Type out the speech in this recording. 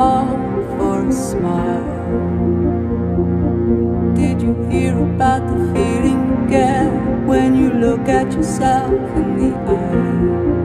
for a smile. Did you hear about the feeling you get when you look at yourself in the eye?